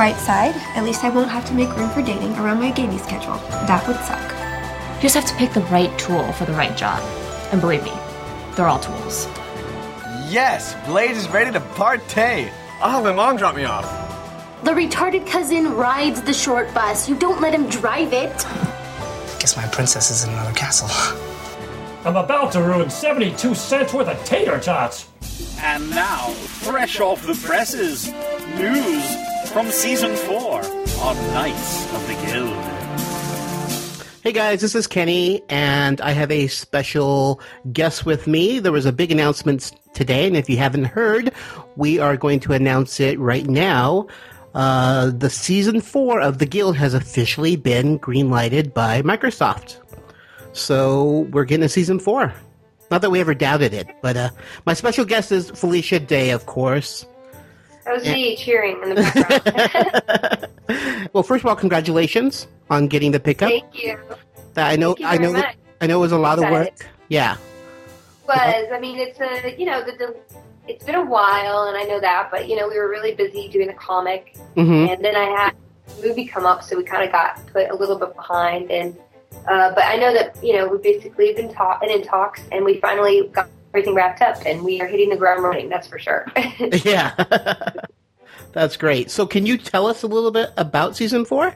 bright side, at least I won't have to make room for dating around my gaming schedule. That would suck. You just have to pick the right tool for the right job. And believe me, they're all tools. Yes, Bladezz is ready to partay. I'll have my mom drop me off. The retarded cousin rides the short bus. You don't let him drive it. Guess my princess is in another castle. I'm about to ruin 72 cents worth of tater tots. And now, fresh off the presses, news from season four on Knights of the Guild. Hey guys, this is Kenny, and I have a special guest with me. There was a big announcement today, and if you haven't heard, we are going to announce it right now. Uh, the season four of the Guild has officially been greenlighted by Microsoft. So we're getting a season four. Not that we ever doubted it, but uh, my special guest is Felicia Day, of course. That was me cheering in the background. Well, first of all, congratulations on getting the pickup. Thank you. That I know, I know, much. I know, it was a lot of work. Yeah, Was I mean, it's a you know the, the it's been a while, and I know that, but you know we were really busy doing the comic, Mhm. and then I had the movie come up, so we kind of got put a little bit behind, and uh, but I know that you know we basically been and in talks, and we finally got everything wrapped up, and we are hitting the ground running. That's for sure. yeah. That's great. So, can you tell us a little bit about season four?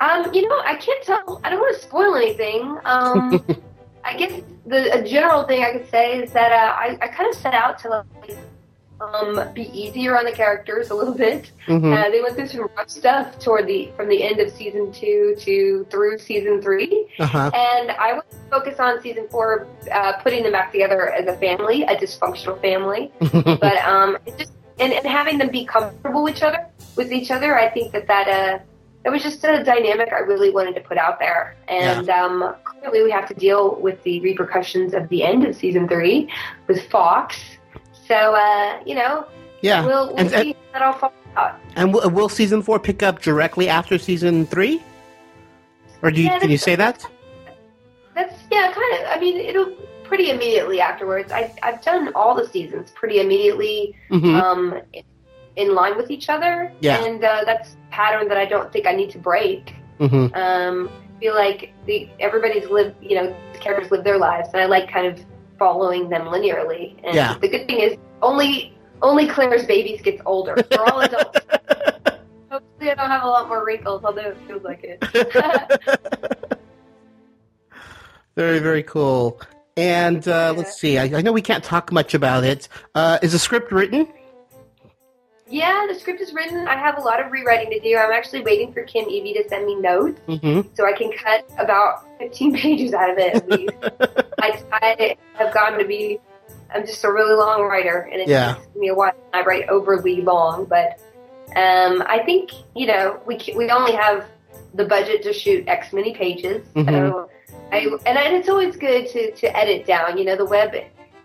Um, you know, I can't tell. I don't want to spoil anything. Um, I guess the a general thing I could say is that uh, I, I kind of set out to like um, be easier on the characters a little bit. Mhm. Uh, they went through some rough stuff toward the from the end of season two to through season three, Uh-huh. and I to focus on season four, uh, putting them back together as a family, a dysfunctional family but um, it just and, and having them be comfortable with each other, with each other, I think that that uh, it was just a dynamic I really wanted to put out there. And um, clearly, we have to deal with the repercussions of the end of season three with Fawkes. So uh, you know, Yeah. we'll, we'll And- see and- how that all falls out. And will, will season four pick up directly after season three? Or do you, Yeah, can you say that? That's yeah, kind of. I mean, it'll pretty immediately afterwards. I, I've done all the seasons pretty immediately. Mhm. um, in line with each other. Yeah. And uh, that's a pattern that I don't think I need to break. Mhm. Um, I feel like the everybody's lived, you know, the characters live their lives, and I like kind of following them linearly. And Yeah. the good thing is only only Clara's babies gets older. They're all adults. Hopefully, I don't have a lot more wrinkles, although it feels like it. Very, very cool. And uh, let's see. I, I know we can't talk much about it. Uh, is the script written? Yeah, the script is written. I have a lot of rewriting to do. I'm actually waiting for Kim Evey to send me notes. Mm-hmm. so I can cut about 15 pages out of it at least. I, I have gotten to be, I'm just a really long writer, and it Yeah. takes me a while. I write overly long, but um, I think you know we, we only have the budget to shoot X many pages, Mhm. so I and, and it's always good to to edit down. You know, the web,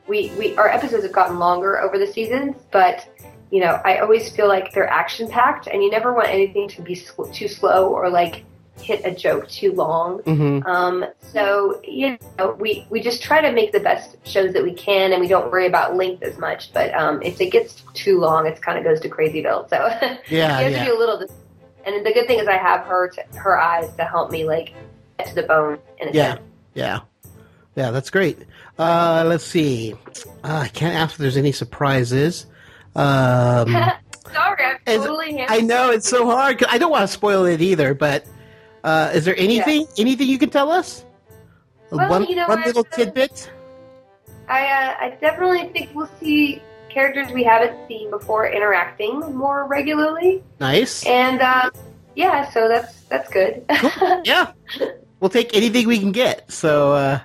we we our episodes have gotten longer over the seasons, but you know, I always feel like they're action packed, and you never want anything to be sl- too slow or like hit a joke too long. Mhm. Um, so you know, we we just try to make the best shows that we can, and we don't worry about length as much. But um, if it gets too long, it kind of goes to Crazyville. So Yeah, you have yeah. to be a little. And the good thing is, I have her to, her eyes to help me like get to the bone. In a Yeah, sense. yeah, yeah. That's great. Uh, let's see. Uh, I can't ask if there's any surprises. Um, Sorry, I'm totally. I know it's so hard. 'cause I don't want to spoil it either. But uh, is there anything anything you can tell us? Well, one you know, one I- little tidbit. I uh, I definitely think we'll see characters we haven't seen before interacting more regularly. Nice. And uh, yeah, so that's that's good. yeah, we'll take anything we can get. So uh,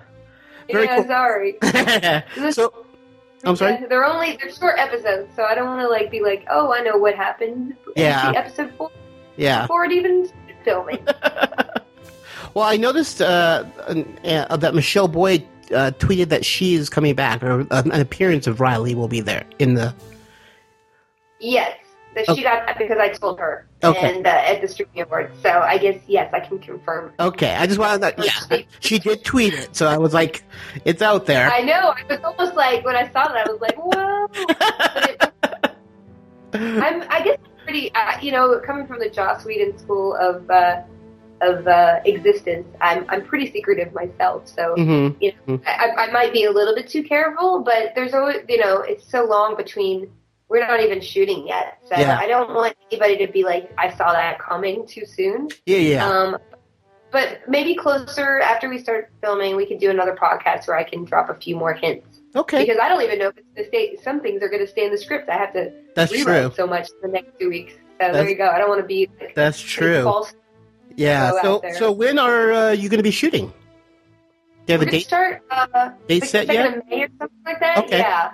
very yeah, cool. sorry. so I'm sorry. Yeah, they're only they're short episodes, so I don't want to like be like, oh, I know what happened. in Yeah. the episode four Yeah. before it even filming. Well, I noticed uh, uh, that Michele Boyd uh, tweeted that she is coming back, or uh, an appearance of Riley will be there in the. yes, that Okay. she got that because I told her, Okay. and uh, at the streaming awards. So I guess yes, I can confirm. Okay, I just wanted to. Yeah, she did tweet it, so I was like, it's out there. I know. I was almost like when I saw that, I was like, whoa. I'm, I guess pretty, uh, you know, coming from the Joss Whedon school of uh, of uh, existence, I'm I'm pretty secretive myself. So Mhm. you know, I, I might be a little bit too careful, but there's always, you know, it's so long between. We're not even shooting yet, so Yeah. I don't want anybody to be like, I saw that coming too soon. Yeah, yeah. Um, but maybe closer after we start filming, we could do another podcast where I can drop a few more hints. Okay. Because I don't even know if it's the stay. Some things are going to stay in the script. I have to That's rewrite true. so much in the next two weeks. So That's- there you go. I don't want to be like, That's true. false. Yeah. So, so when are uh, you going to be shooting? Do you have We're a date? start uh, Date set yet? May or something like that. Okay. Yeah.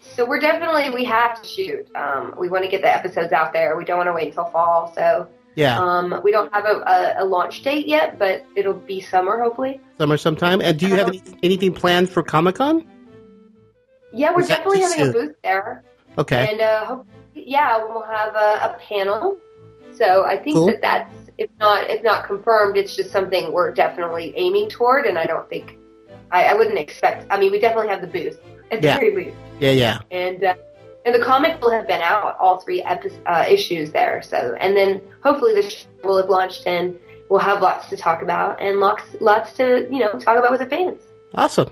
So we're definitely we have to shoot. Um, we want to get the episodes out there. We don't want to wait until fall. So Yeah, um, we don't have a, a, a launch date yet, but it'll be summer hopefully. summer sometime. And do you have any, anything planned for Comic Con? Yeah, we're definitely having a booth there. Okay. And uh, hope, yeah, we'll have a, a panel. So I think Cool. that that's if not if not confirmed, it's just something we're definitely aiming toward. And I don't think I, I wouldn't expect. I mean, we definitely have the booth at the Yeah. very least, Yeah, yeah. and uh, and the comic will have been out all three epi- uh, issues there. So and then hopefully the show will have launched and we'll have lots to talk about and lots lots to you know talk about with the fans. Awesome.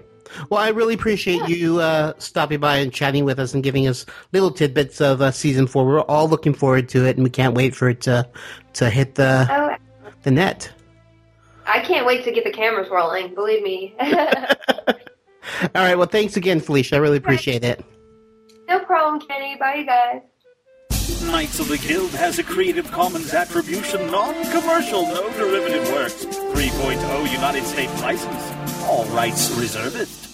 Well, I really appreciate you uh, stopping by and chatting with us and giving us little tidbits of uh, season four. We're all looking forward to it, and we can't wait for it to to hit the Oh, the net. I can't wait to get the cameras rolling. Believe me. All right. Well, thanks again, Felicia. I really appreciate it. No problem, Kenny. Bye, guys. Knights of the Guild has a Creative Commons Attribution Non-Commercial No Derivative Works 3.0 United States license. All rights reserved.